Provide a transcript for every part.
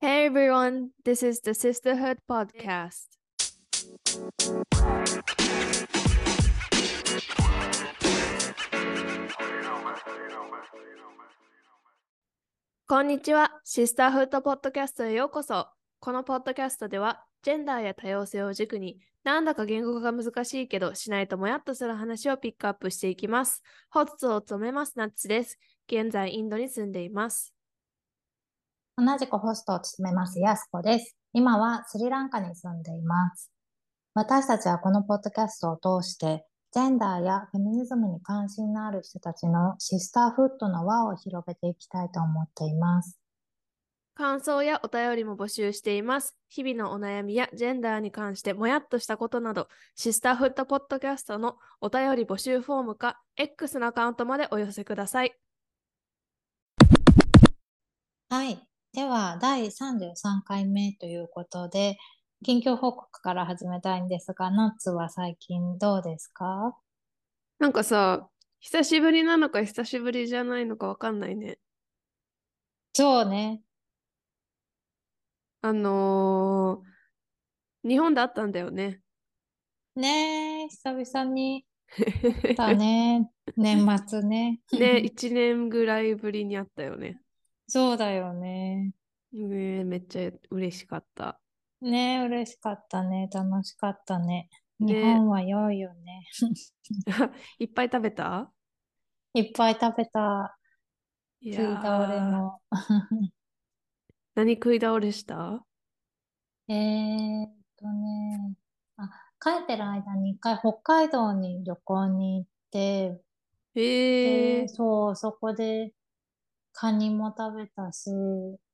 Hey everyone, this is the Sisterhood Podcast. こんにちは、シスターフットポッドキャストへようこそ。このポッドキャストでは、ジェンダーや多様性を軸に、なんだか言語化が難しいけど、しないともやっとする話をピックアップしていきます。ホストを務めますナッツです。現在、インドに住んでいます。同じくホストを務めますヤスコです。今はスリランカに住んでいます。私たちはこのポッドキャストを通して、ジェンダーやフェミニズムに関心のある人たちのシスターフットの輪を広げていきたいと思っています。感想やお便りも募集しています。日々のお悩みやジェンダーに関してもやっとしたことなど、シスターフットポッドキャストのお便り募集フォームか X のアカウントまでお寄せください。はい。では、第33回目ということで、近況報告から始めたいんですが、ナッツは最近どうですか？なんかさ、久しぶりなのか久しぶりじゃないのかわかんないね。そうね。あのー、日本で会ったんだよね。ねえ、久々に だね。年末ね。ね、1年ぐらいぶりに会ったよね。そうだよね。ねめっちゃ嬉しかった。ねえ、嬉しかったね。楽しかったね。ね日本は良いよね。いっぱい食べた？いっぱい食べた。い食い倒れも。何食い倒れした？えーっとね。あ、帰ってる間に一回北海道に旅行に行って、へえで、そう、そこでカニも食べたし、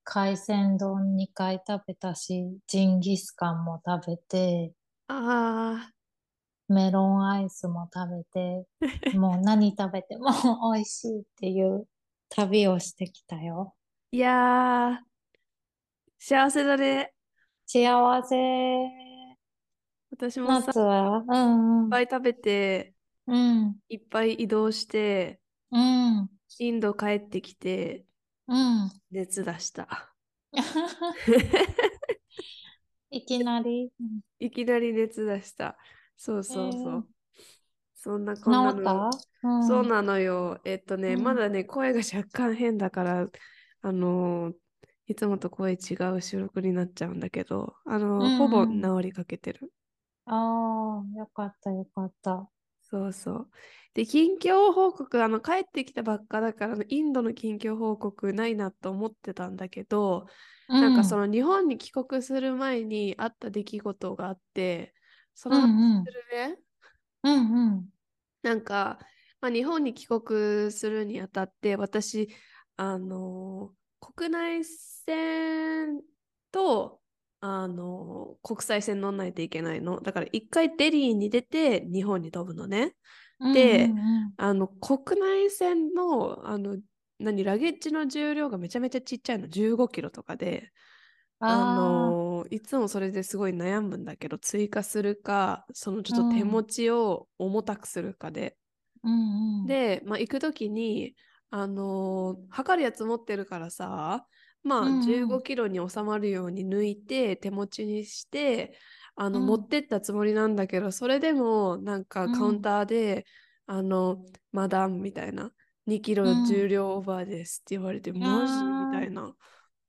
海鮮丼2回食べたし、ジンギスカンも食べて、あメロンアイスも食べて、もう何食べても美味しいっていう旅をしてきたよ。ー、いやー、幸せだね。幸せ。私も夏は？うんうん。ぱい食べて、うん。いっぱい移動して、うん。インド帰ってきて、うん。熱出した。いきなり。いきなり熱出した。そうそうそえーう。そんな治こんなの。うん。そうなのよ。えっとね、うんまだね、声が若干変だから、あのーいつもと声違う収録になっちゃうんだけど、あのーうんほぼうん治りかけてる。ああ、よかったよかった。そうそう。で、近況報告、あの、帰ってきたばっかだから、インドの近況報告ないなと思ってたんだけど、なんかその日本に帰国する前にあった出来事があって、そのうんうん話するね。うんうん。なんか、まあ、日本に帰国するにあたって、私、あの国内線と、あの国際線乗んないといけないの。だから一回デリーに出て日本に飛ぶのね。でうんうんうんあの国内線の、あの、何、ラゲッジの重量がめちゃめちゃちっちゃいの、15キロとかで、あのいつもそれですごい悩むんだけど、追加するか、そのちょっと手持ちを重たくするかで。あーうんうん。で、まあ、行くときに、あのー測るやつ持ってるからさ、まあ、うんうん15キロに収まるように抜いて、手持ちにして、あの、うん持ってったつもりなんだけど、それでも、なんか、うんカウンターで、あの、マダムみたいな、2キロうん重量オーバーですって言われて、マジみたいな。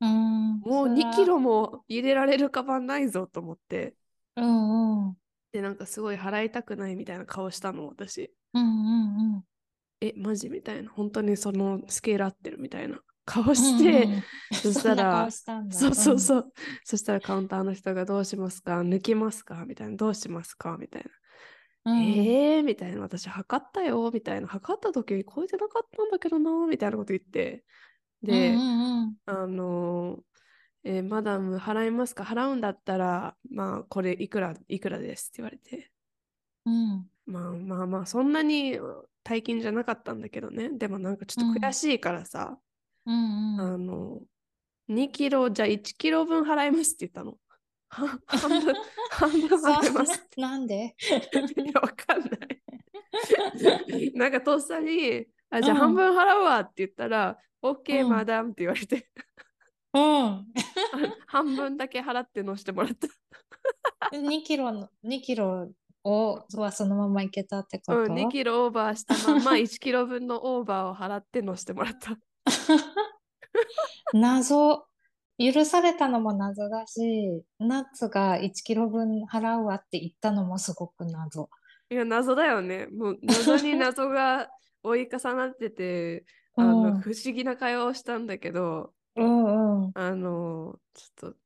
うん、もうそら2キロも入れられるカバンないぞと思って。うんうん。で、なんかすごい払いたくないみたいな顔したの、私。うんうんうん。え、マジみたいな。本当にそのスケール合ってるみたいな顔して、うんうんそしたらそうそうそう。そしたらカウンターの人がどうしますか？抜きますか？みたいな。どうしますかみたいな。うん。えー？みたいな。私測ったよみたいな。測った時超えてなかったんだけどなみたいなこと言って。で、うんうんあのーえーマダム払いますか払うんだったら、まあ、これいくら、いくらです？って言われて。うん。まあまあまあ、そんなに大金じゃなかったんだけどね。でもなんかちょっと悔しいからさ、うんうん。あの、2キロ、じゃあ1キロ分払いますって言ったの。は 半分、半分払います。そなんで？いや、わかんない。なんかとっさに、あ、じゃあうん半分払うわって言ったら、OK、うんマダムって言われて、うん。あ半分だけ払って乗してもらった。2キロの、2キロをはそのまま行けたってこと、うん、2キロオーバーしたまんま1キロ分のオーバーを払って乗してもらった。謎。許されたのも謎だし、ナッツが1キロ分払うわって言ったのもすごく謎。いや、謎だよね。もう謎に謎が追い重なってて、あうのん不思議な会話をしたんだけど、うんうん。あの、ちょっと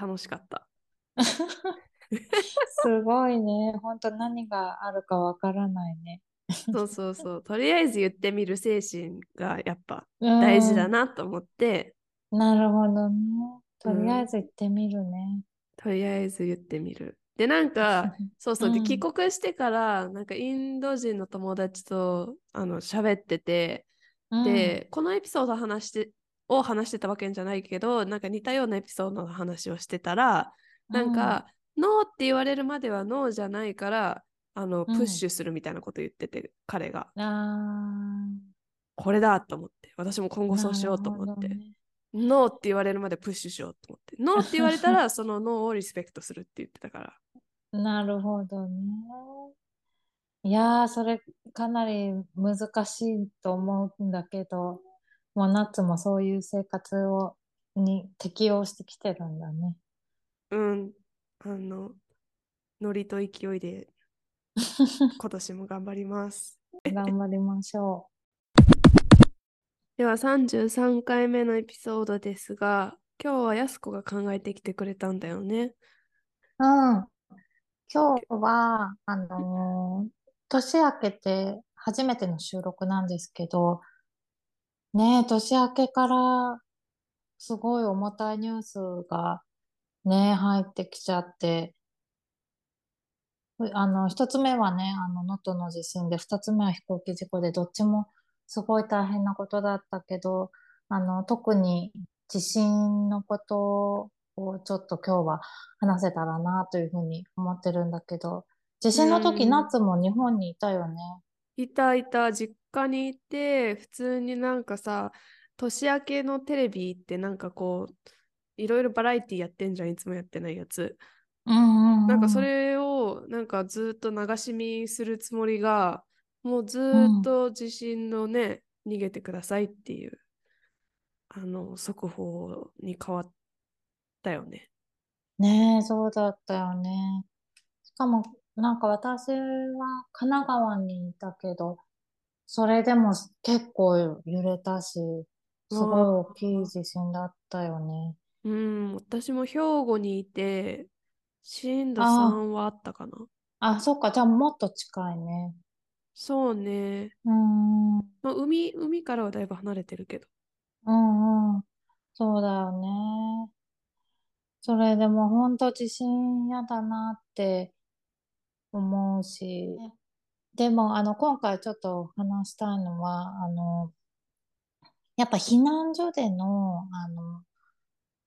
楽しかった。すごいね。本当何があるかわからないね。そうそうそう。とりあえず言ってみる精神がやっぱうん大事だなと思って、なるほどね。とりあえず行ってみるね。とりあえず言ってみる。で、なんか、そうそう。で、うん帰国してから、なんかインド人の友達とあの喋ってて、うん、で、このエピソード話してを話してたわけじゃないけど、なんか似たようなエピソードの話をしてたら、なんか、ノーって言われるまではノーじゃないから、あの、うんプッシュするみたいなこと言ってて、彼が。うん、あこれだと思って、私も今ー後そうしようと思って、ねノーって言われるまでプッシュしようと思って、ノーって言われたら、そのノーをリスペクトするって言ってたから。なるほどね。いやー、それかなり難しいと思うんだけど、もうナッツもそういう生活をに適応してきてるんだね。うん。あの、ノリと勢いで 今年も頑張ります。頑張りましょでは33回目のエピソードですが、今日はやすこが考えてきてくれたんだよね。う。うん。今日は、あのー年明けて初めての収録なんですけど、ねえ、年明けからすごい重たいニュースがね、入ってきちゃって、うあの、一つ目はね、あの、能登の地震で、二つ目は飛行機事故で、どっちもすごい大変なことだったけど、あの、特に地震のことをちょっと今日は話せたらなというふうに思ってるんだけど、地震の時、うんナッツも日本にいたよね。いたいた、実家にいて、普通になんかさ、年明けのテレビってなんかこう、いろいろバラエティやってんじゃん、いつもやってないやつ。うんうんうん。なんかそれをなんかずっと流し見するつもりが、もうずーっと地震のね、逃げてくださいっていう、あの、速報に変わったよね。ねえ、そうだったよね。しかも、なんか私は神奈川にいたけど、それでも結構揺れたし、すごい大きい地震だったよね。うん、私も兵庫にいて、震度あ3はあったかな？あ、そっか、じゃあもっと近いね。そうね。うーん、うんまあ、海、海からはだいぶ離れてるけど。うん。そうだよね。それでも本当地震嫌だなって思うし、でもあの今回ちょっと話したいのは、あの、やっぱ避難所での、あの、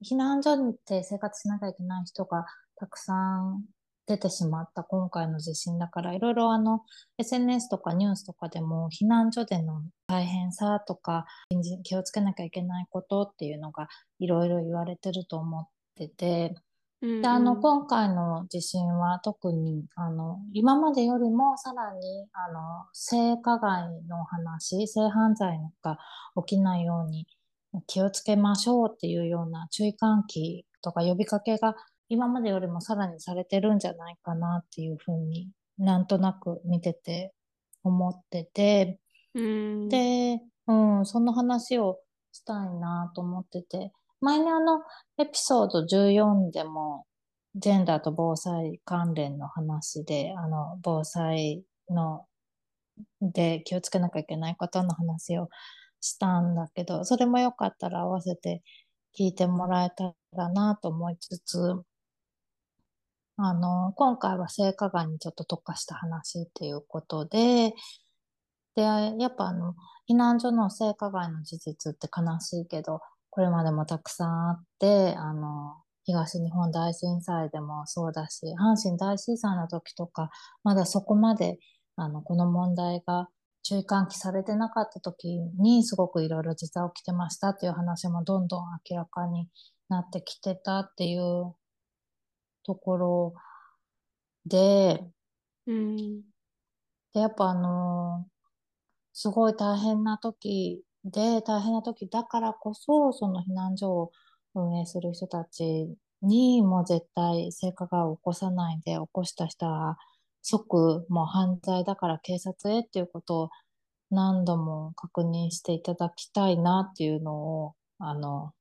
避難所で生活しなきゃいけない人がたくさん出てしまった今回の地震だから、いろいろあの、SNS とかニュースとかでも避難所での大変さとか、気をつけなきゃいけないことっていうのがいろいろ言われてると思ってて、うんで、あの、うん今回の地震は特に、あの、今までよりもさらに、あの、性加害の話、性犯罪が起きないように気をつけましょうっていうような注意喚起とか呼びかけが今までよりもさらにされてるんじゃないかなっていうふうになんとなく見てて思ってて、うん。で、うん、その話をしたいなと思ってて、前にあの、エピソード14でも、ジェンダーと防災関連の話で、あの、防災の、で気をつけなきゃいけないことの話をしたんだけど、それもよかったら合わせて聞いてもらえたらなと思いつつ、あの、今回は性加害にちょっと特化した話っていうことで、で、やっぱあの、避難所の性加害の事実って悲しいけど、これまでもたくさんあって、あの、東日本大震災でもそうだし、阪神大震災の時とか、まだそこまで、あの、この問題が注意喚起されてなかった時に、すごくいろいろ実は起きてましたっていう話もどんどん明らかになってきてたっていうところで、うん。で、やっぱあのすごい大変な時で、大変な時だからこそ、その避難所を運営する人たちにもう絶対性加害を起こさないで、起こした人は即もう犯罪だから警察へっていうことを何度も確認していただきたいなっていうのを、あの、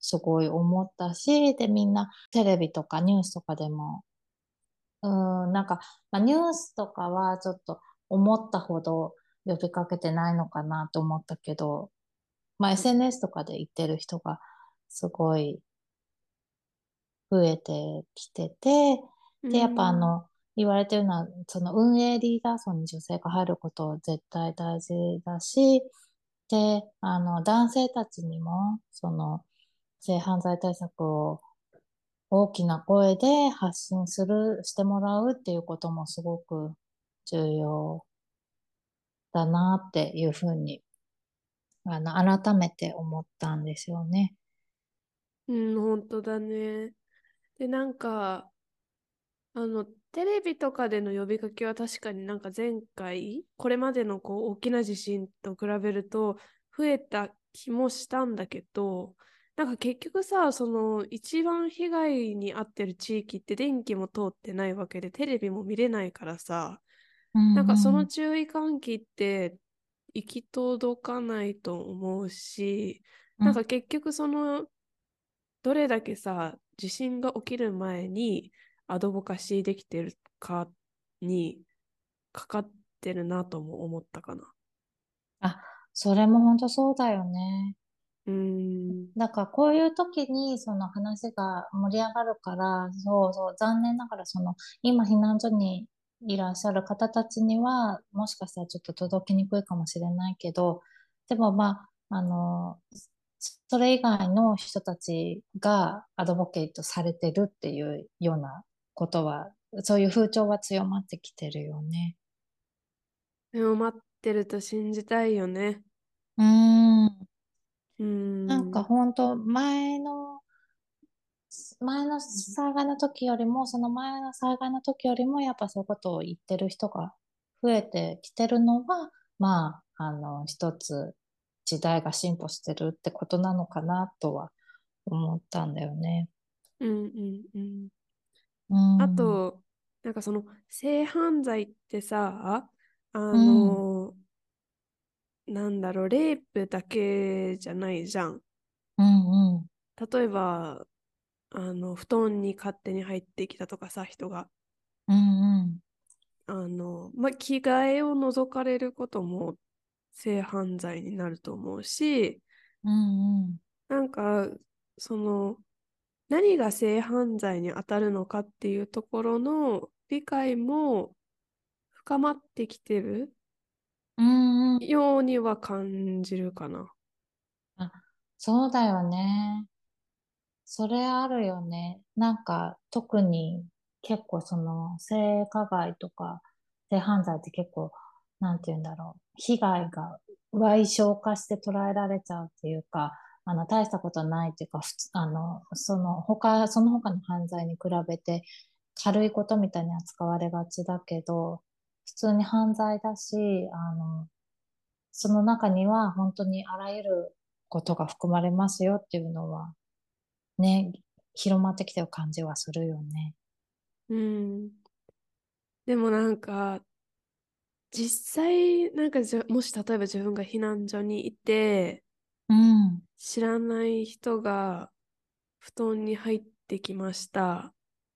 すごい思ったし、で、みんなテレビとかニュースとかでも、うん、なんか、まあ、ニュースとかはちょっと思ったほど呼びかけてないのかなと思ったけど、まあ、SNS とかで言ってる人がすごい増えてきてて、で、やっぱあの、言われてるのは、その運営リーダー層に女性が入ること絶対大事だし、で、あの、男性たちにも、その、性犯罪対策を大きな声で発信する、してもらうっていうこともすごく重要だなっていうふうに、あの、改めて思ったんですよね。うん、本当だね。で、なんか、あの、テレビとかでの呼びかけは確かになんか前回、これまでのこう大きな地震と比べると増えた気もしたんだけど、なんか結局さ、その一番被害に遭ってる地域って電気も通ってないわけで、テレビも見れないからさ、なんかその注意喚起って行き届かないと思うし、なんか結局その、どれだけさ、地震が起きる前にアドボカシーできてるかにかかってるなとも思ったかな。あ、それも本当そうだよね。うん。だからこういう時にその話が盛り上がるから、そうそう、残念ながらその今避難所にいらっしゃる方たちにはもしかしたらちょっと届きにくいかもしれないけど、でもまあ、あの、それ以外の人たちがアドボケイトされてるっていうようなことは、そういう風潮は強まってきてるよね。でも待ってると信じたいよね。うーん。うん。なんか本当前の、前の災害の時よりも、その前の災害の時よりも、やっぱそういうことを言ってる人が増えてきてるのは、まあ、あの、一つ時代が進歩してるってことなのかなとは思ったんだよね。うんうんうん。うん。あと、なんかその性犯罪ってさ、あの、なんだろう、レイプだけじゃないじゃん。うんうん。例えば、あの、布団に勝手に入ってきたとかさ、人が。うんうん。あの、まあ、着替えを覗かれることも性犯罪になると思うし、うんうん。なんか、その、何が性犯罪に当たるのかっていうところの理解も深まってきてるうんうん。ようには感じるかな。そうだよね。それあるよね。なんか特に結構その性加害とか性犯罪って結構、なんて言うんだろう。被害が賠償化して捉えられちゃうっていうか、あの、大したことないっていうか、あの、その他、その他の犯罪に比べて軽いことみたいに扱われがちだけど、普通に犯罪だし、あの、その中には本当にあらゆることが含まれますよっていうのは、ね、広まってきてる感じはするよね。うん。でもなんか、実際、なんかじゃ、もし例えば自分が避難所にいて、うん。知らない人が布団に入ってきました。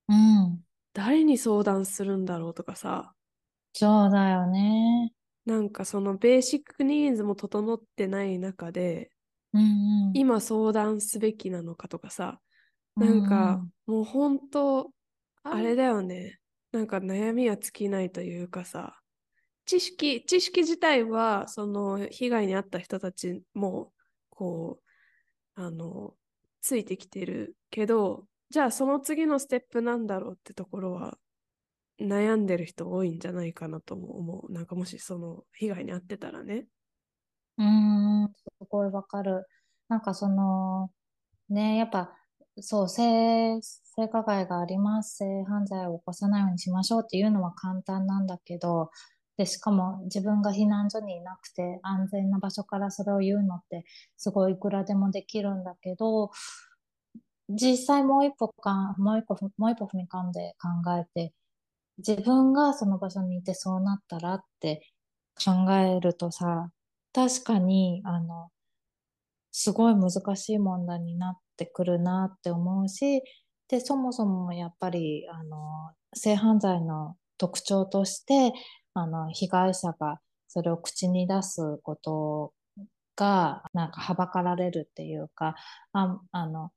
うん。誰に相談するんだろうとかさ、そうだよね。なんかそのベーシックニーズも整ってない中で、うんうん。今相談すべきなのかとかさ、なんかもう本当、あれだよね。なんか悩みは尽きないというかさ、知識、知識自体は、その被害に遭った人たちも、こう、あの、ついてきてるけど、じゃあその次のステップなんだろうってところは、悩んでる人多いんじゃないかなとも思う。なんかもしその被害に遭ってたらね。うん、すごいわかる。なんかその、ね、やっぱそう、性、性加害があります。性犯罪を起こさないようにしましょうっていうのは簡単なんだけど、で、しかも自分が避難所にいなくて安全な場所からそれを言うのってすごいいくらでもできるんだけど、実際もう一歩か、もう一歩、もう一歩踏み込んで考えて、自分がその場所にいてそうなったらって考えるとさ、確かに、あの、すごい難しい問題になってくるなって思うし、で、そもそもやっぱり、あの、性犯罪の特徴として、あの、被害者がそれを口に出すことが、なんかはばかられるっていうか、ああの、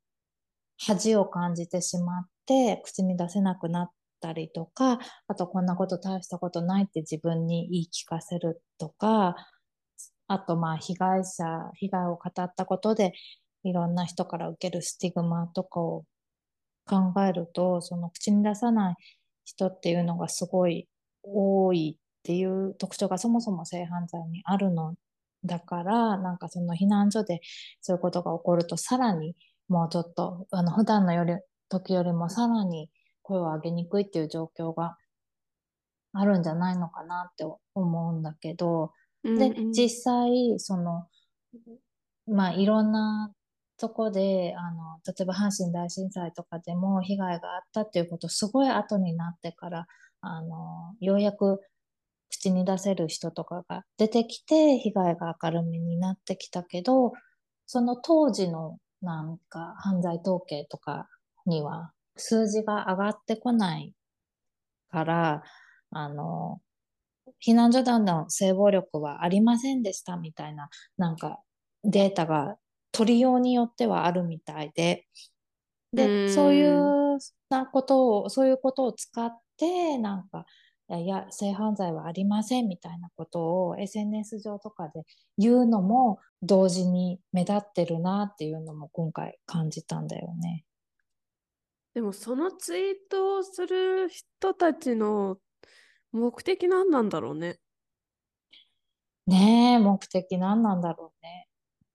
恥を感じてしまって、口に出せなくなってたりとか、あとこんなこと大したことないって自分に言い聞かせるとか、あとまあ被害者、被害を語ったことでいろんな人から受けるスティグマとかを考えると、その口に出さない人っていうのがすごい多いっていう特徴がそもそも性犯罪にあるのだから、なんかその避難所でそういうことが起こるとさらにもうちょっと、あの普段のより時よりもさらに声を上げにくいっていう状況があるんじゃないのかなって思うんだけど、で、実際、その、まあ、いろんなとこで、あの、例えば阪神大震災とかでも被害があったっていうこと、すごい後になってから、あの、ようやく口に出せる人とかが出てきて、被害が明るみになってきたけど、その当時のなんか犯罪統計とかには数字が上がってこないから、あの、避難所団の性暴力はありませんでしたみたいな、なんかデータが取りようによってはあるみたいで、で、そういうなことを、そういうことを使って、なんか、いや、性犯罪はありませんみたいなことを SNS 上とかで言うのも同時に目立ってるなっていうのも今回感じたんだよね。でもそのツイートをする人たちの目的何なんだろうね。ねえ、目的何なんだろうね。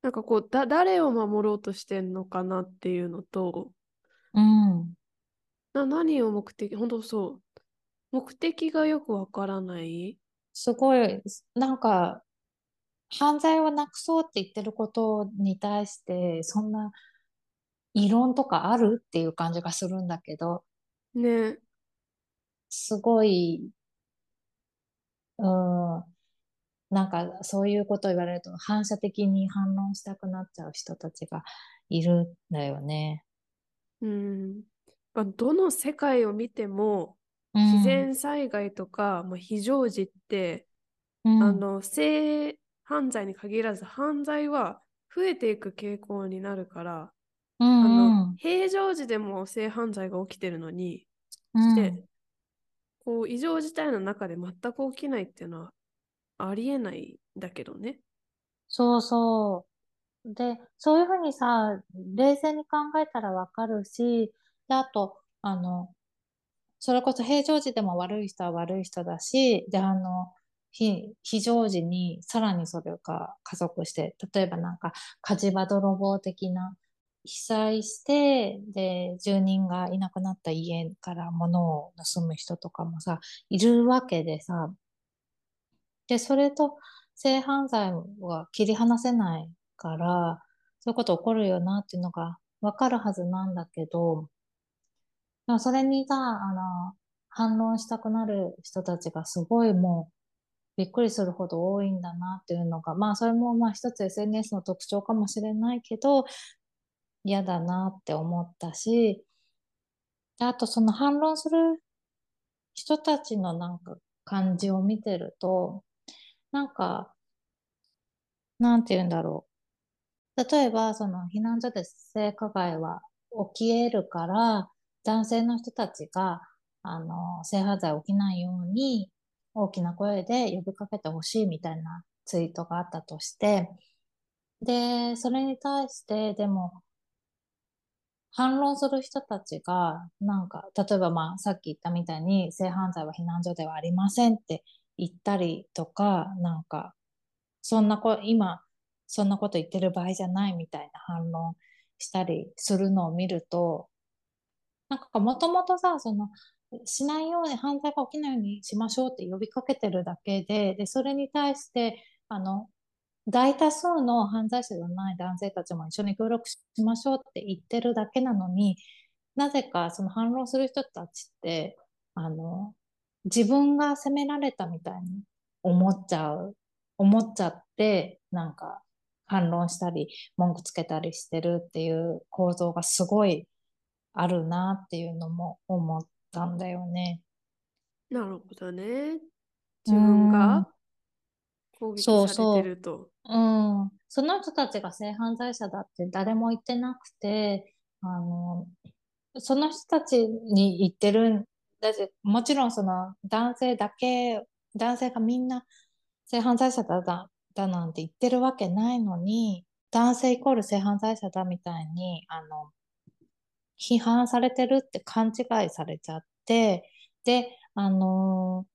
なんかこう、だ、誰を守ろうとしてんのかなっていうのと、うん。な、何を目的、本当そう。目的がよくわからない。すごい、なんか、犯罪をなくそうって言ってることに対して、そんな異論とかあるっていう感じがするんだけど、ね。すごいうん、なんかそういうこと言われると反射的に反論したくなっちゃう人たちがいるんだよね。うん。まあ、どの世界を見ても、自然災害とか、まあ、非常時って、うん、あの性犯罪に限らず犯罪は増えていく傾向になるから、あの平常時でも性犯罪が起きてるのに、うん、でこう異常事態の中で全く起きないっていうのはありえないんだけどね。そうそう。で、そういうふうにさ、冷静に考えたらわかるし、で、あと、あの、それこそ平常時でも悪い人は悪い人だし、で、あの、非非常時にさらにそれが加速して、例えばなんか火事場泥棒的な被災して、で、住人がいなくなった家から物を盗む人とかもさ、いるわけでさ、で、それと性犯罪は切り離せないから、そういうこと起こるよなっていうのがわかるはずなんだけど、それにさ、あの、反論したくなる人たちがすごいもうびっくりするほど多いんだなっていうのが、まあそれもまあ一つ SNS の特徴かもしれないけど、嫌だなって思ったし、あとその反論する人たちのなんか感じを見てると、なんか、なんて言うんだろう。例えば、その避難所で性加害は起き得るから、男性の人たちが、あの、性犯罪起きないように大きな声で呼びかけてほしいみたいなツイートがあったとして、で、それに対して、でも、反論する人たちが、なんか、例えばまあ、さっき言ったみたいに、性犯罪は避難所ではありませんって言ったりとか、なんか、そんなこ、今、そんなこと言ってる場合じゃないみたいな反論したりするのを見ると、なんかもともとさ、その、しないように、犯罪が起きないようにしましょうって呼びかけてるだけで、で、それに対して、あの、大多数の犯罪者じゃない男性たちも一緒に協力しましょうって言ってるだけなのに、なぜかその反論する人たちって、あの、自分が責められたみたいに思っちゃう、思っちゃって、なんか反論したり、文句つけたりしてるっていう構造がすごいあるなっていうのも思ったんだよね。なるほどね。自分が？攻撃されてると。うん。その人たちが性犯罪者だって誰も言ってなくて、あの、その人たちに言ってるだ、もちろんその男性だけ、男性がみんな性犯罪者だだだなんて言ってるわけないのに、男性イコール性犯罪者だみたいに、あの、批判されてるって勘違いされちゃって、で、あの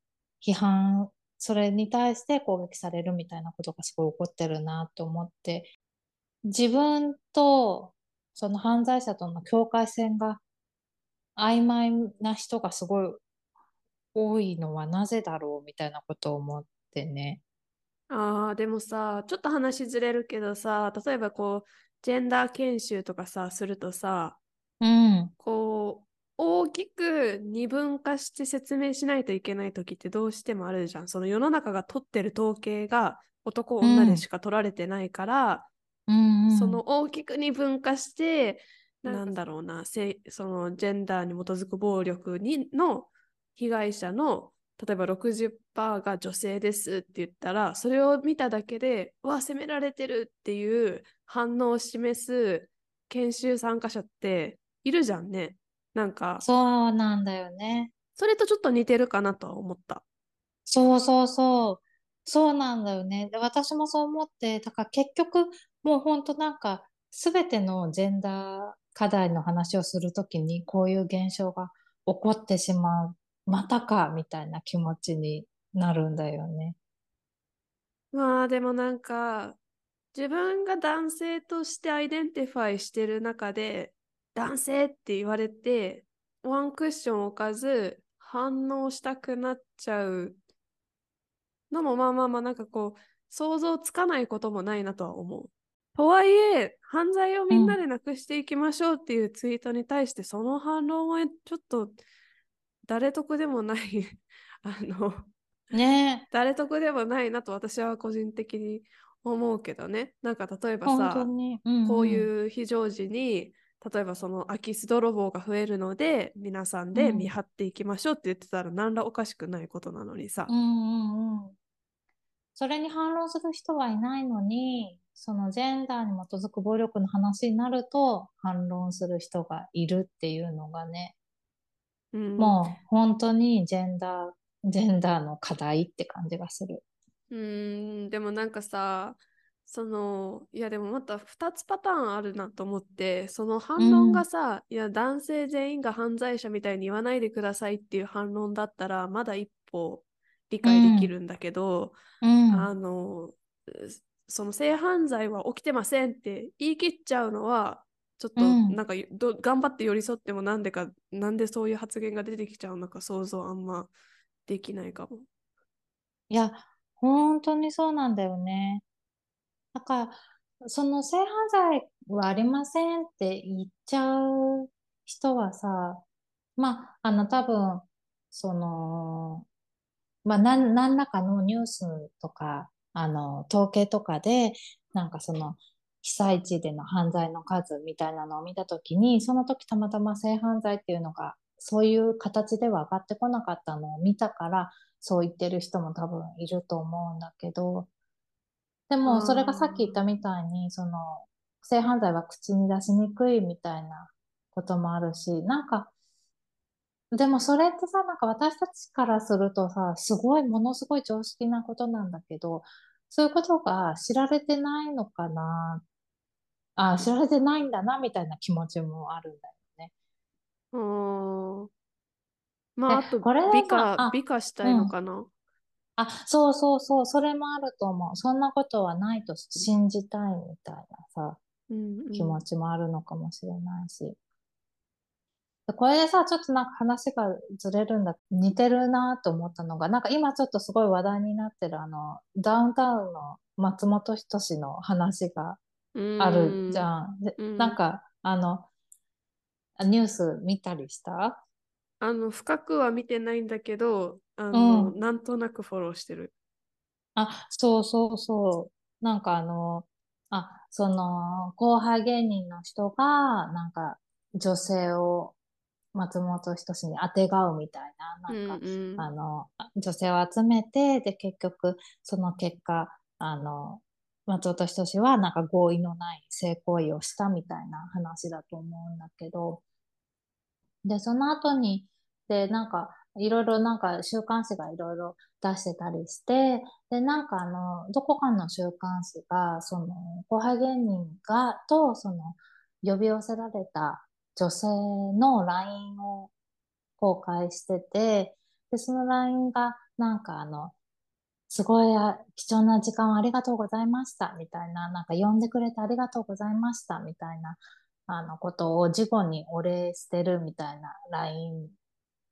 批判それに対して攻撃されるみたいなことがすごい起こってるなと思って、自分とその犯罪者との境界線が曖昧な人がすごい多いのはなぜだろうみたいなことを思ってね。ああ、でもさ、ちょっと話ずれるけどさ、例えばこう、ジェンダー研修とかさ、するとさ、うん、こう、大きく二分化して説明しないといけない時ってどうしてもあるじゃん。その世の中が取ってる統計が男女でしか取られてないから、うんうん、その大きく二分化してなんだろうなそのジェンダーに基づく暴力にの被害者の例えば60%が女性ですって言ったらそれを見ただけでわ責められてるっていう反応を示す研修参加者っているじゃんね。なんか、そうなんだよね。それとちょっと似てるかなとは思った。そうそうそう。そうなんだよね。で、私もそう思って、だから結局、もう本当なんか、すべてのジェンダー課題の話をするときに、こういう現象が起こってしまう。またか、みたいな気持ちになるんだよね。まあでもなんか、自分が男性としてアイデンティファイしてる中で、男性って言われて、ワンクッション置かず反応したくなっちゃうのもまあまあまあなんかこう想像つかないこともないなとは思う。とはいえ犯罪をみんなでなくしていきましょうっていうツイートに対して、その反論はちょっと誰得でもない あのね。誰得でもないなと私は個人的に思うけどね。なんか例えばさ、うんうん、こういう非常時に例えばその空き巣泥棒が増えるので皆さんで見張っていきましょうって言ってたら何らおかしくないことなのにさ。うんうんうん。それに反論する人はいないのにそのジェンダーに基づく暴力の話になると反論する人がいるっていうのがね、うん、もう本当にジェンダージェンダーの課題って感じがする。うんでもなんかさそのいやでもまた2つパターンあるなと思ってその反論がさ、うん、いや男性全員が犯罪者みたいに言わないでくださいっていう反論だったらまだ一歩理解できるんだけど、うん、あのその性犯罪は起きてませんって言い切っちゃうのはちょっとなんか、うん、頑張って寄り添ってもなんでかなんでそういう発言が出てきちゃうのか想像あんまできないかも。いや本当にそうなんだよね。だか、その性犯罪はありませんって言っちゃう人はさ、まあ、あの、多分、その、まあ、何、らかのニュースとか、あの、統計とかで、なんかその、被災地での犯罪の数みたいなのを見たときに、その時たまたま性犯罪っていうのが、そういう形では上がってこなかったのを見たから、そう言ってる人も多分いると思うんだけど、でも、それがさっき言ったみたいに、その、性犯罪は口に出しにくいみたいなこともあるし、なんか、でもそれってさ、なんか私たちからするとさ、すごい、ものすごい常識なことなんだけど、そういうことが知られてないのかな、あ、知られてないんだな、みたいな気持ちもあるんだよね。うん。まあ、あと、美化、美化したいのかな。うんあ、そうそうそう、それもあると思う。そんなことはないと信じたいみたいなさ。うんうん気持ちもあるのかもしれないし。でこれでさ、ちょっとなんか話がずれるんだ、似てるなと思ったのが、なんか今ちょっとすごい話題になってるあの、ダウンタウンの松本人志の話があるじゃん。んなんか、あの、ニュース見たりした？あの、深くは見てないんだけど、あの、うんなんとなくフォローしてる。あ、そうそうそう。なんかあの、あ、その、後輩芸人の人が、なんか、女性を松本人志にあてがうみたいな、なんか、うんうんあの、女性を集めて、で、結局、その結果、あの、松本人志はなんか合意のない性行為をしたみたいな話だと思うんだけど、で、その後に、で、なんか、いろいろなんか週刊誌がいろいろ出してたりして、で、なんかあの、どこかの週刊誌が、その、後輩芸人が、と、その、呼び寄せられた女性の LINE を公開してて、で、その LINE が、なんかあの、すごい貴重な時間をありがとうございました、みたいな、なんか呼んでくれてありがとうございました、みたいな、あのことを事後にお礼してるみたいな LINE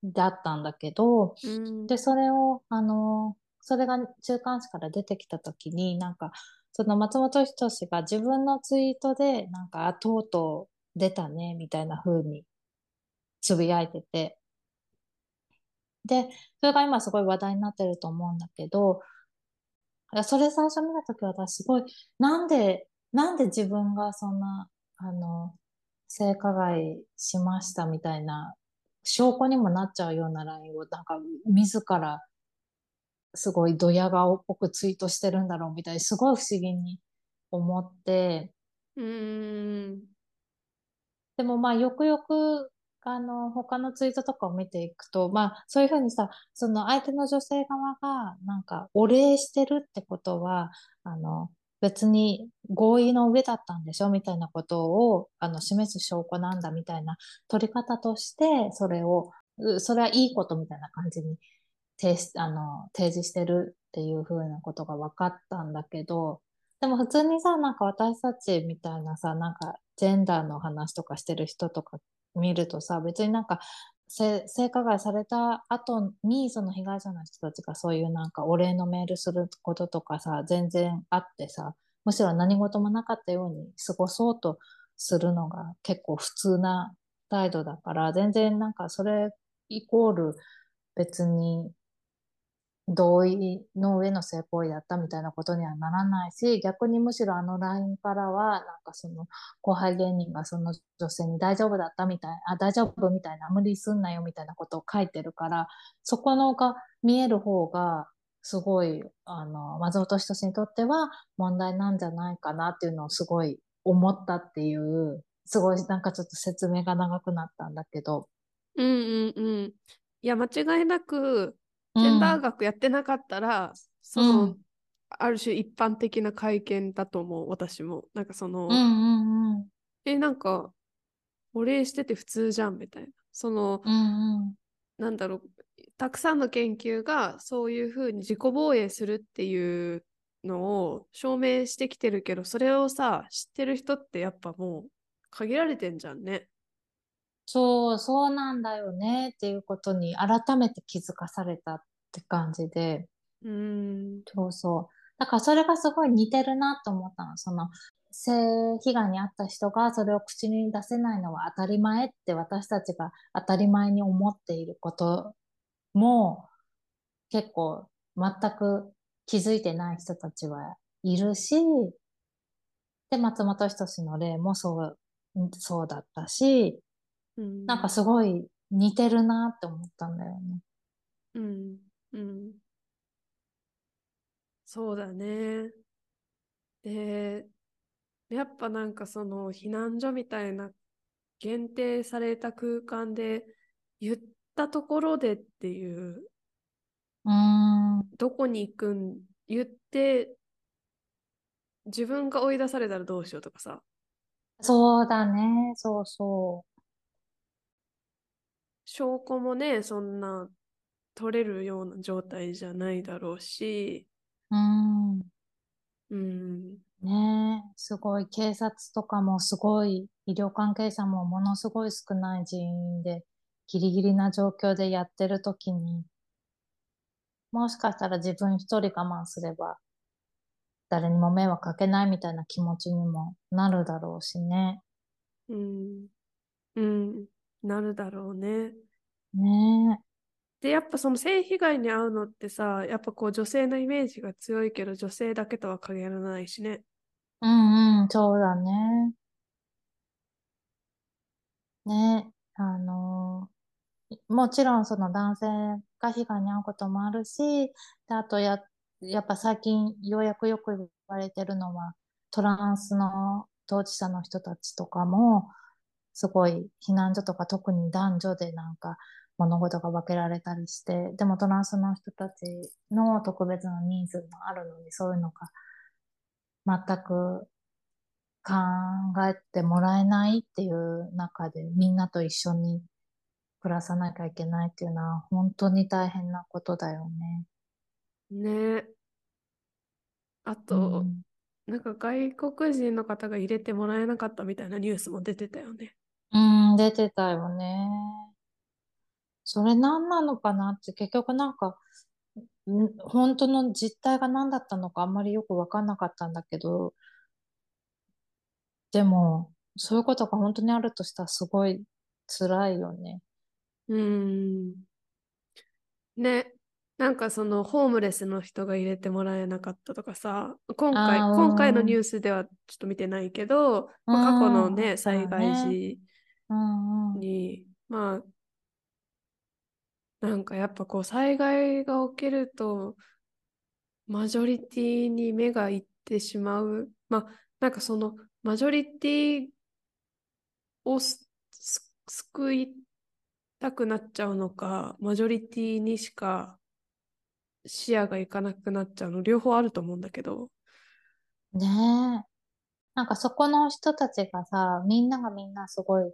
だったんだけど、うん。で、それを、あの、それが週刊誌から出てきたときに、なんか、その松本人志が自分のツイートで、なんか、あとうとう出たね、みたいな風につぶやいてて、で、それが今すごい話題になってると思うんだけど、それ最初見たとき私すごい、なんで、なんで自分がそんな、あの、性加害しましたみたいな、証拠にもなっちゃうような LINE を、なんか、自ら、すごいドヤ顔っぽくツイートしてるんだろうみたいに、すごい不思議に思って、うん。でもまあよくよくあの他のツイートとかを見ていくと、まあそういうふうにさ、その相手の女性側がなんかお礼してるってことは、あの別に合意の上だったんでしょみたいなことをあの示す証拠なんだみたいな取り方として、それを、それはいいことみたいな感じに提あの提示してるっていうふうなことが分かったんだけど、でも普通にさ、なんか私たちみたいなさ、なんかジェンダーの話とかしてる人とか見るとさ、別になんか性加害された後にその被害者の人たちがそういうなんかお礼のメールすることとかさ、全然あってさ、むしろ何事もなかったように過ごそうとするのが結構普通な態度だから、全然なんかそれイコール別に同意の上の性行為だったみたいなことにはならないし、逆にむしろあの LINE からは、なんかその後輩芸人がその女性に大丈夫だったみたい、あ、大丈夫みたいな、無理すんなよみたいなことを書いてるから、そこのが見える方が、すごい、あの、松本人志にとっては問題なんじゃないかなっていうのをすごい思ったっていう、すごいなんかちょっと説明が長くなったんだけど。うんうんうん。いや、間違いなく、ジェンダー学やってなかったら、その、うんある種一般的な会見だと思う、私も。なんかその、うんうんうん。え、なんか、お礼してて普通じゃんみたいな。その、うんうん。なんだろう、たくさんの研究がそういうふうに自己防衛するっていうのを証明してきてるけど、それをさ、知ってる人ってやっぱもう限られてんじゃんね。そう、そうなんだよねっていうことに改めて気づかされたって感じで、うーん。そうそう。だからそれがすごい似てるなと思ったの。その、性被害に遭った人がそれを口に出せないのは当たり前って私たちが当たり前に思っていることも結構全く気づいてない人たちはいるし、で、松本人志の例もそう、そうだったし、うんなんかすごい似てるなって思ったんだよね。うん。うん。そうだね。で、やっぱなんかその避難所みたいな限定された空間で言ったところでっていう、うーん、どこに行くん、言って自分が追い出されたらどうしようとかさ、そうだね、そうそ証拠もね、そんな取れるような状態じゃないだろうし、う。ん、うん、ねえ、すごい警察とかもすごい医療関係者もものすごい少ない人員でギリギリな状況でやってる時にもしかしたら自分一人我慢すれば誰にも迷惑かけないみたいな気持ちにもなるだろうしね。うん。うん。なるだろうね。ねで、やっぱその性被害に遭うのってさ、やっぱこう女性のイメージが強いけど、女性だけとは限らないしね。え。うんうん、そうだね。ねえ、あのもちろんその男性が被害に遭うこともあるし、であとや、やっぱ最近ようやくよく言われてるのは、トランスの当事者の人たちとかも、すごい避難所とか特に男女でなんか物事が分けられたりして、でもトランスの人たちの特別なニーズもあるのに、そういうのが全く考えてもらえないっていう中でみんなと一緒に暮らさなきゃいけないっていうのは本当に大変なことだよね。ね。あうと、ん、なんか外国人の方が入れてもらえなかったみたいなニュースも出てたよね。うん、出てたよね。それ何なのかなって結局なんか、ん本当の実態が何だったのかあんまりよく分かんなかったんだけど、でもそういうことが本当にあるとしたらすごい辛いよね。うん。ね。なんかそのホームレスの人が入れてもらえなかったとかさ、今回、今回のうん、ニュースではちょっと見てないけど、うまあ、過去のね、災害ね。時うんうん。に、まあ、なんかやっぱこう災害が起きると、マジョリティに目がいってしまう。まあ、なんかそのマジョリティをすす救いたくなっちゃうのか、マジョリティにしか視野がいかなくなっちゃうの、両方あると思うんだけど。ねえ。なんかそこの人たちがさ、みんながみんなすごい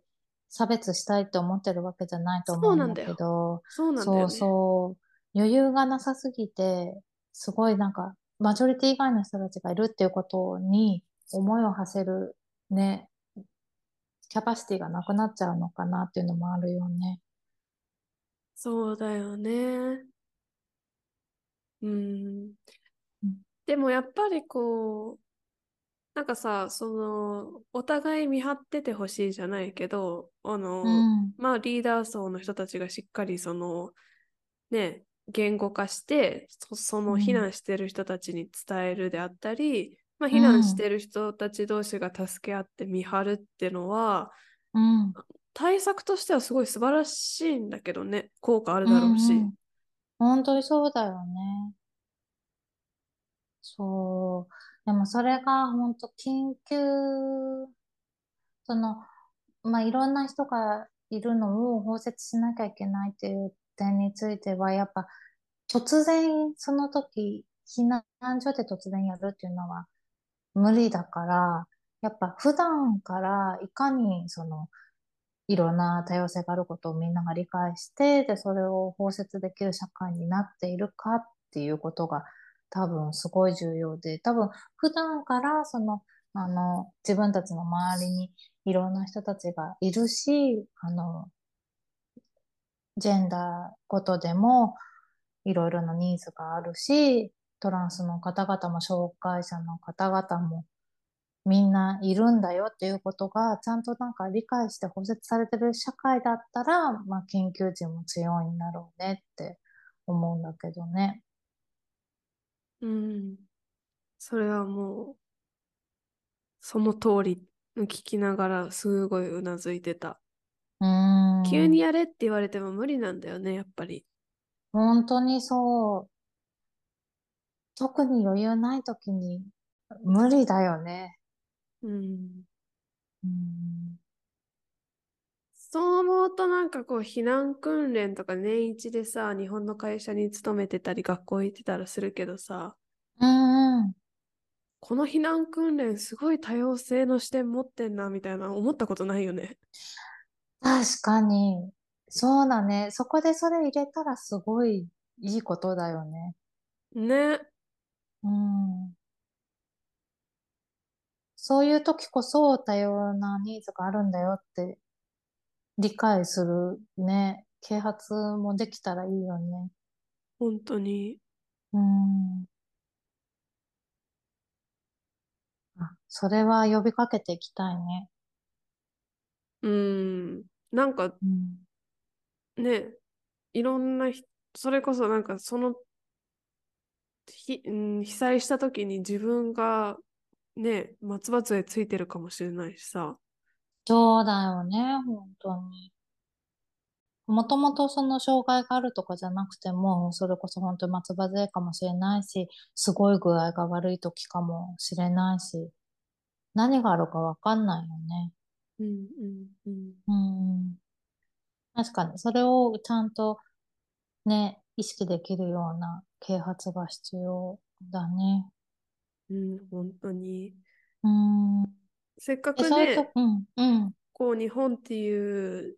差別したいと思ってるわけじゃないと思うんだ。けど、そうなんだそう。そう、余裕がなさすぎて、すごいなんか、マジョリティ以外の人たちがいるっていうことに思いを馳せるね、キャパシティがなくなっちゃうのかなっていうのもあるよね。そうだよね。うん。うんでもやっぱりこう、なんかさ、その、お互い見張っててほしいじゃないけど、あうの、ん、まあリーダー層の人たちがしっかりその、ね、言語化して、そ、そうの避ん、難してる人たちに伝えるであったり、まあう避難しん、てる人たち同士が助け合って見張るっていうのは、うん、対策としてはすごい素晴らしいんだけどね、効果あるうだろうんうし。ん。本当にそうだよね。そう。でもそれが本当緊急、その、まあ、いろんな人がいるのを包摂しなきゃいけないっていう点については、やっぱ突然その時、避難所で突然やるっていうのは無理だから、やっぱ普段からいかにそのいろんな多様性があることをみんなが理解して、で、それを包摂できる社会になっているかっていうことが多分すごい重要で、多分普段からその、あの、自分たちの周りにいろんな人たちがいるし、あの、ジェンダーごとでもいろいろなニーズがあるし、トランスの方々も障害者の方々もみんないるんだよっていうことがちゃんとなんか理解して包摂されてる社会だったら、まあ、緊急時も強いんだろうねって思うんだけどね。うん。それはもう、その通り聞きながらすごいうなずいてた。うー急にん、やれって言われても無理なんだよね、やっぱり。本当にそう。特に余裕ない時に無理だよね。うん。うん、そう思うとなんかこう避難訓練とか年一でさ、日本の会社に勤めてたり学校行ってたらするけどさ、うん、うん。この避難訓練すごい多様性の視点持ってんなみたいな思ったことないよね？確かに。そうだね。そこでそれ入れたらすごいいいことだよね。ね。うん。そういう時こそ多様なニーズがあるんだよって理解するね、啓発もできたらいいよね。本当に。うん。あ、それは呼びかけていきたいね。うん。なんかうん。ね、いろんなひ、それこそなんかその、ひ、うん、被災した時に自分がね、松葉杖ついてるかもしれないしさ。そうだよね、本当に。もともとその障害があるとかじゃなくても、それこそ本当に松葉杖かもしれないし、すごい具合が悪い時かもしれないし、何があるかわかんないよね。うんうんうん。うん。確かに、それをちゃんとね、意識できるような啓発が必要だね。うん、本当に。うん。え、せっかくね、うん、うん、こう日本っていう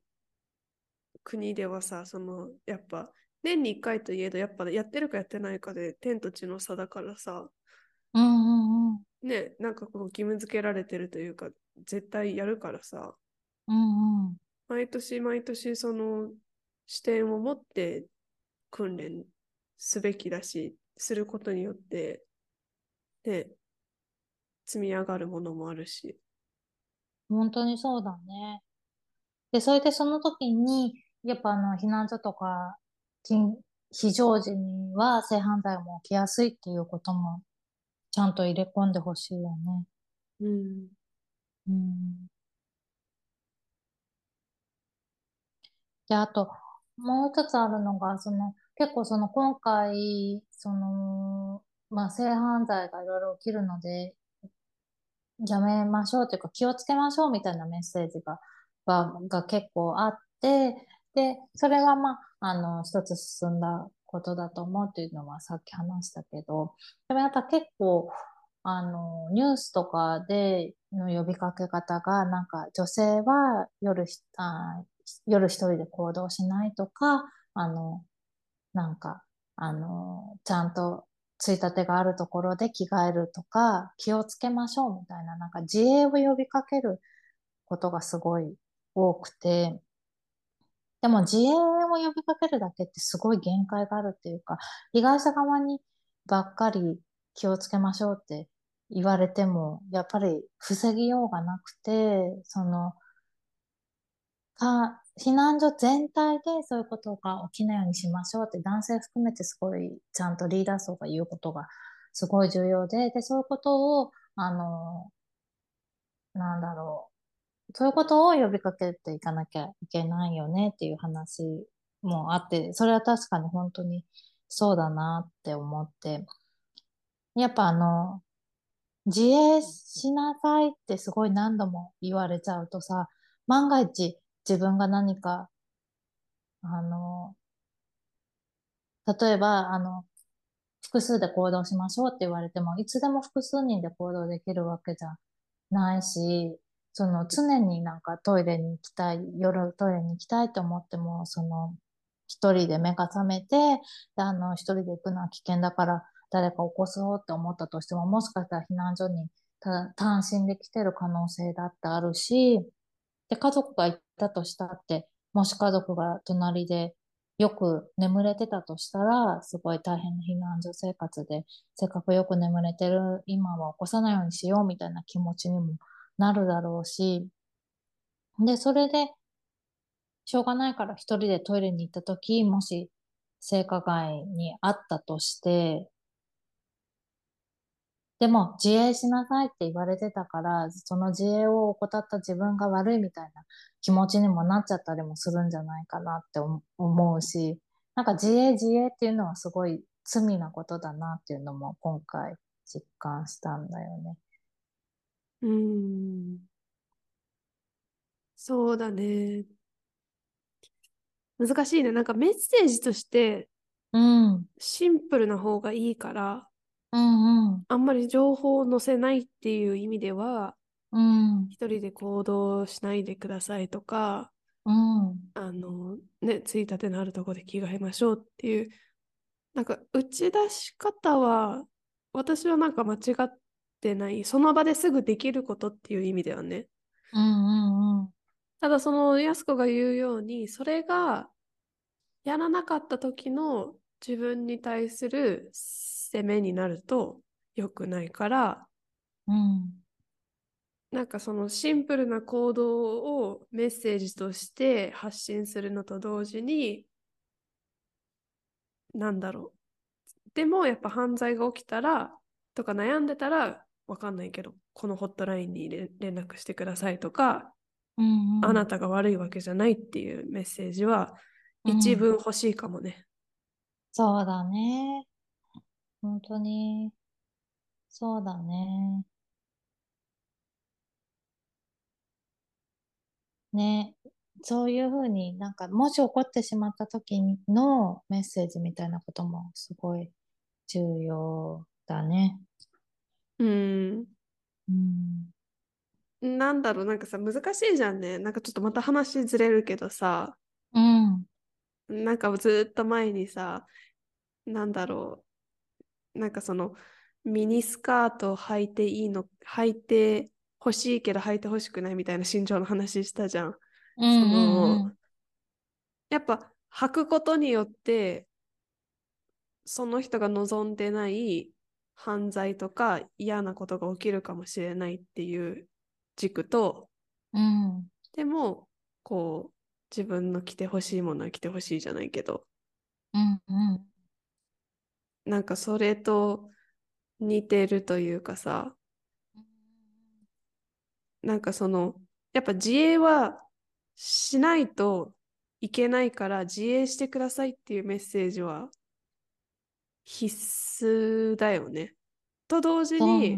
国ではさ、そのやっぱ年に1回といえど、やっぱやってるかやってないかで天と地の差だからさ、うん、うん、うん、ね、なんかこう義務付けられてるというか、絶対やるからさ、うん、うん。毎年毎年その視点を持って訓練すべきだし、することによって、ね、積み上がるものもあるし。本当にそうだね。で、それでその時に、やっぱあの、避難所とか、非常時には性犯罪も起きやすいっていうことも、ちゃんと入れ込んでほしいよね。うん。うん。で、あと、もう一つあるのが、その、結構その今回、その、まあ、性犯罪がいろいろ起きるので、やめましょうというか気をつけましょうみたいなメッセージが、が、が結構あって、で、それはまあ、あの、一つ進んだことだと思うっていうのはさっき話したけど、でもやっぱ結構、あの、ニュースとかでの呼びかけ方が、なんか女性は夜、あ、夜一人で行動しないとか、あの、なんか、あの、ちゃんとついたてがあるところで着替えるとか、気をつけましょうみたいな、なんか自衛を呼びかけることがすごい多くて、でも自衛を呼びかけるだけってすごい限界があるっていうか、被害者側にばっかり気をつけましょうって言われても、やっぱり防ぎようがなくて、その、か、避難所全体でそういうことが起きないようにしましょうって男性含めてすごいちゃんとリーダー層が言うことがすごい重要で、で、そういうことを、あの、なんだろう。そういうことを呼びかけていかなきゃいけないよねっていう話もあって、それは確かに本当にそうだなって思って。やっぱあの、自衛しなさいってすごい何度も言われちゃうとさ、万が一自分が何か、あの、例えば、あの、複数で行動しましょうって言われても、いつでも複数人で行動できるわけじゃないし、その常になんかトイレに行きたい、夜トイレに行きたいと思っても、その一人で目が覚めて、あの、一人で行くのは危険だから誰か起こそうって思ったとしても、もしかしたら避難所にた単身で来てる可能性だってあるし、で、家族がいたとしたって、もし家族が隣でよく眠れてたとしたら、すごい大変な避難所生活で、せっかくよく眠れてる今は起こさないようにしようみたいな気持ちにもなるだろうし、で、それで、しょうがないから一人でトイレに行った時、もし性加害にあったとして、でも自衛しなさいって言われてたから、その自衛を怠った自分が悪いみたいな気持ちにもなっちゃったりもするんじゃないかなって思思うし、なんか自衛自衛っていうのはすごい罪なことだなっていうのも今回実感したんだよね。うーん。そうだね。難しいね。なんかメッセージとしてうん、うんシンプルな方がいいから、うん、あんまり情報を載せないっていう意味では、うん、一人で行動しないでくださいとか、うん、あの、ね、ついたてのあるところで着替えましょうっていう、なんか打ち出し方は、私はなんか間違ってない、その場ですぐできることっていう意味ではね。うんうんうん。ただそのやす子が言うように、それがやらなかった時の自分に対する責めになると良くないから、うん。なんかそのシンプルな行動をメッセージとして発信するのと同時に、なんだろう。でもやっぱ犯罪が起きたらとか悩んでたらわかんないけど、このホットラインに連連絡してくださいとか、うんうん、あなたが悪いわけじゃないっていうメッセージは一文欲しいかもね。そうだね。本当に。そうだね。ね。そういうふうになんか、もし起こってしまった時のメッセージみたいなこともすごい重要だね。うん。うん。なんだろう、なんかさ、難しいじゃんね。なんかちょっとまた話ずれるけどさ、うん。なんかずっと前にさ、なんだろう、なんかそのミニスカートを履いていいの、履いて欲しいけど履いて欲しくないみたいな身長の話したじゃん。うんうんそのうんやっぱ履くことによって、その人が望んでない犯罪とか嫌なことが起きるかもしれないっていう軸と、うん。でも、こう、自分の着てほしいものは着てほしいじゃないけど、うんうん。なんかそれと似てるというかさ、なんかその、やっぱ自衛はしないといけないから自衛してくださいっていうメッセージは必須だよね。と同時によ、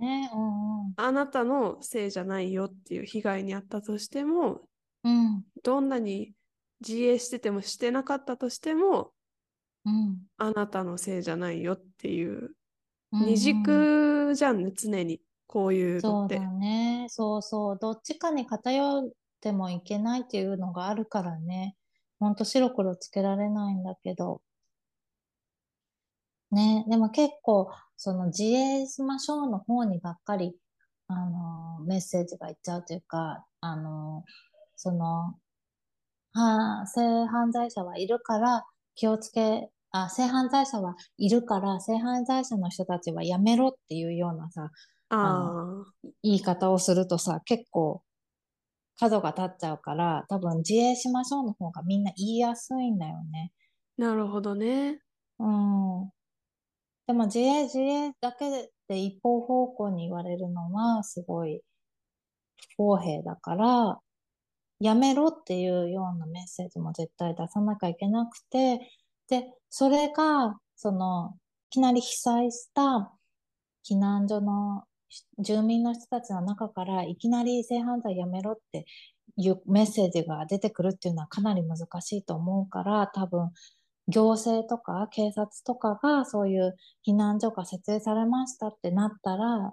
ね。うんうん。あなたのせいじゃないよっていう被害に遭ったとしても、うん。どんなに自衛しててもしてなかったとしても、うん。あなたのせいじゃないよっていう、うんうん二軸じゃんね、常に。こういうのって。そうだね。そうそう。どっちかに偏ってもいけないっていうのがあるからね。ほんと白黒つけられないんだけど。ね。でも結構、その自衛しましょうの方にばっかり、あの、メッセージがいっちゃうというか、あの、その、は、性犯罪者はいるから気をつけ、あ、性犯罪者はいるから性犯罪者の人たちはやめろっていうようなさ、ああ、言い方をするとさ、結構角が立っちゃうから、多分自衛しましょうの方がみんな言いやすいんだよね。なるほどね。うん。でも自衛、自衛だけで一方方向に言われるのはすごい不公平だから、やめろっていうようなメッセージも絶対出さなきゃいけなくて、で、それが、その、いきなり被災した避難所の住民の人たちの中からいきなり性犯罪やめろっていうメッセージが出てくるっていうのはかなり難しいと思うから、多分、行政とか警察とかがそういう避難所が設営されましたってなったら、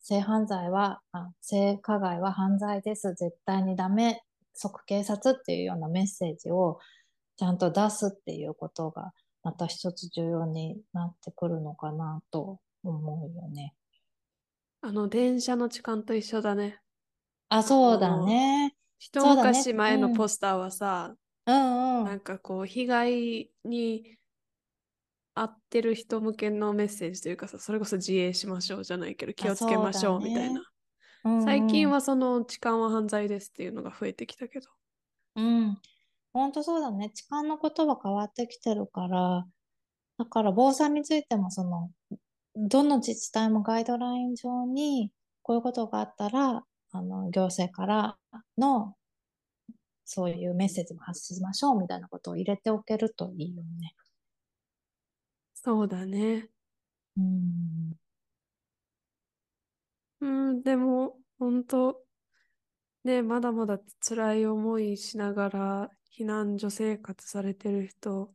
性犯罪は、あ性加害は犯罪です。絶対にダメ。即警察っていうようなメッセージをちゃんと出すっていうことがまた一つ重要になってくるのかなと思うよね。あの、電車の痴漢と一緒だね。あ、そうだね。一昔前のうんポスターはさ、うんうん。なんかこう、被害に遭ってる人向けのメッセージというかさ、それこそ自衛しましょうじゃないけど、気をつけましょうみたいな。うんうん最近はその痴漢は犯罪ですっていうのが増えてきたけど。うん。本当そうだね。痴漢のことは変わってきてるから、だから防災についてもその、どの自治体もガイドライン上に、こういうことがあったら、あの、行政からの、そういうメッセージも発しましょうみたいなことを入れておけるといいよね。そうだね。うん。うん、でも、本当ね、まだまだ辛い思いしながら避難所生活されてる人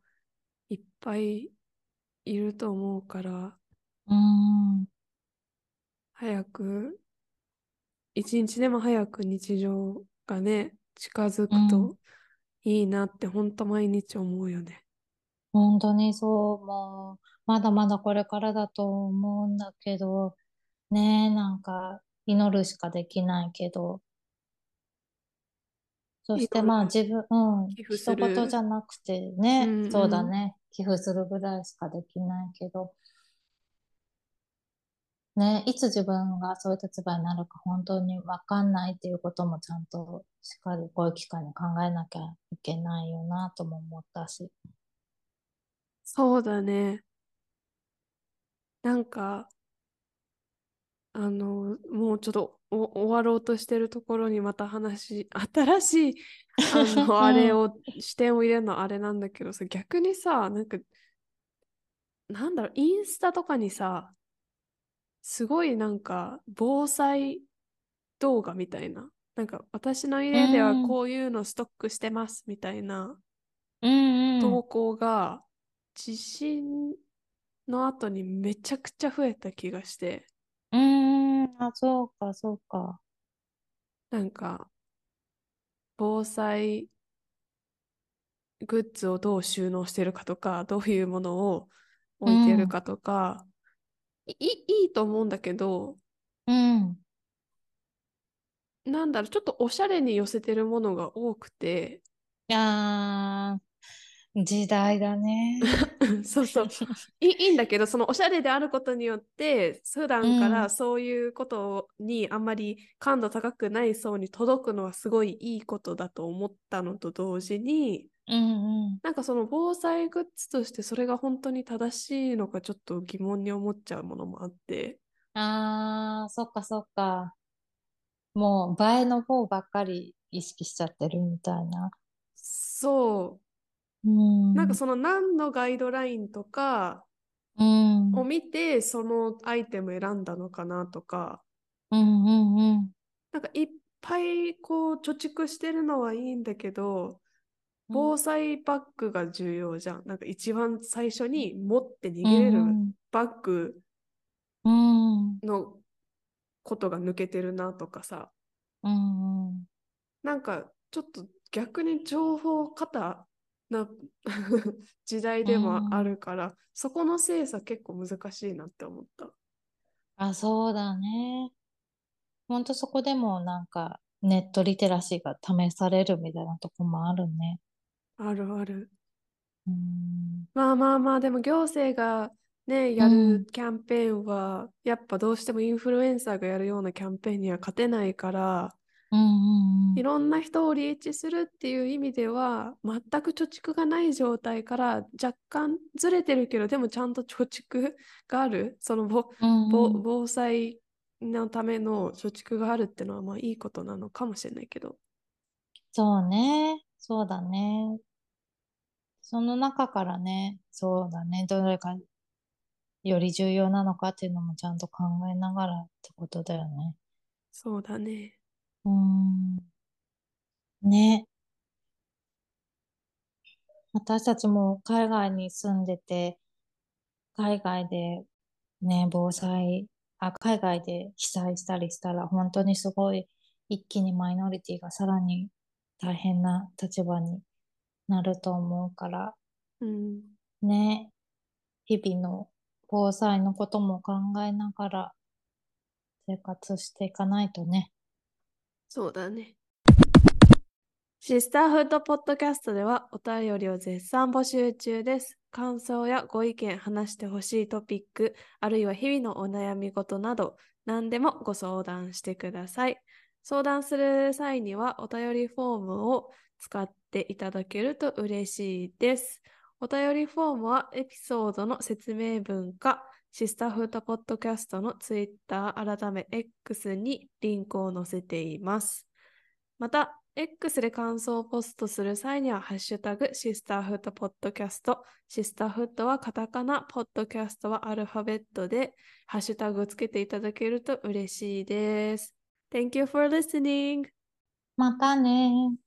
いっぱいいると思うから、うん。早く、一日でも早く日常がね、近づくうといいなって本当毎日思うよね。本当にそう、もう、まだまだこれからだと思うんだけど、ねえ、なんか祈るしかできないけど、そしてまあ祈自分、うん、寄付す人事じる。ゃなくてうね、んそうだうん。ね、寄付するぐらいしかできないけど、ね、いつ自分がそういう立場になるか本当にわかんないっていうこともちゃんとしっかりこういう機会に考えなきゃいけないよなとも思ったし。そうだね。なんか、あの、もうちょっとお終わろうとしてるところにまた話、新しい、あの、あれうん、を、視点を入れるのはあれなんだけどさ、逆にさ、なんか、なんだろう、インスタとかにさ、すごいなんか、防災動画みたいな、なんか、私のう家ではん、こういうのストックしてますみたいな投稿が、地震の後にめちゃくちゃ増えた気がして、うん、あ、そうか、そうか。なんか、防災グッズをどう収納してるかとか、どういうものをう置いてるん、かとか、いい、いいと思うんだけど、うん。なんだろう、ちょっとおしゃれに寄せてるものが多くて、あー、時代だね。そうそう、い い、いいんだけど、そのおしゃれであることによって、普段かうん、らそういうことにあんまり感度高くない層に届くのはすごいいいことだと思ったのと同時に、うん、うん。なんかその防災グッズとしてそれが本当に正しいのかちょっと疑問に思っちゃうものもあって、あー、そっか、そっか。もう映えの方ばっかり意識しちゃってるみたいな。そうう、なんかん、その何のガイドラインとかうん、うん、を見てそのアイテム選んだのかなとか、うん、うん。なんかいっぱいこう貯蓄してるのはいいんだけど、うん、防災バッグが重要じゃん。なんか一番最初に持って逃うげれるん、バッグうん、のことが抜けてるなとかさ、うん、うん。なんかちょっと逆に情報過多な 時代でもあるから、そこの精査結構難しいなって思った。あ、そうだね。ほんとそこでもなんかネットリテラシーが試されるみたいなとこもあるね。あるある。うん、まあまあまあ、でも行政がね、うやるん、キャンペーンは、やっぱどうしてもインフルエンサーがやるようなキャンペーンには勝てないから、うん、うん、いろんな人をリーチするっていう意味では、全く貯蓄がない状態から若干ずれてるけど、でもちゃんと貯蓄がある、その防うん、防うん。防災のための貯蓄があるってのは、まあいいことなのかもしれないけど。そうね。そうだね。その中からね、そうだね。どれがより重要なのかっていうのもちゃんと考えながらってことだよね。そうだね。うん。ね。私たちも海外に住んでて、海外でね、防災、あ、海外で被災したりしたら、本当にすごい一気にマイノリティがさらに大変な立場になると思うから、うん。ね、日々の防災のことも考えながら生活していかないとね。そうだね。シスターフードポッドキャストではお便りを絶賛募集中です。感想やご意見、話してほしいトピック、あるいは日々のお悩み事など、何でもご相談してください。相談する際にはお便りフォームを使っていただけると嬉しいです。お便りフォームはエピソードの説明文か、シスターフードポッドキャストのツイッター改め X にリンクを載せています。また、X で感想をポストする際には、ハッシュタグ、シスターフットポッドキャスト。シスターフットはカタカナ、ポッドキャストはアルファベットで、ハッシュタグをつけていただけると嬉しいです。Thank you for listening! またね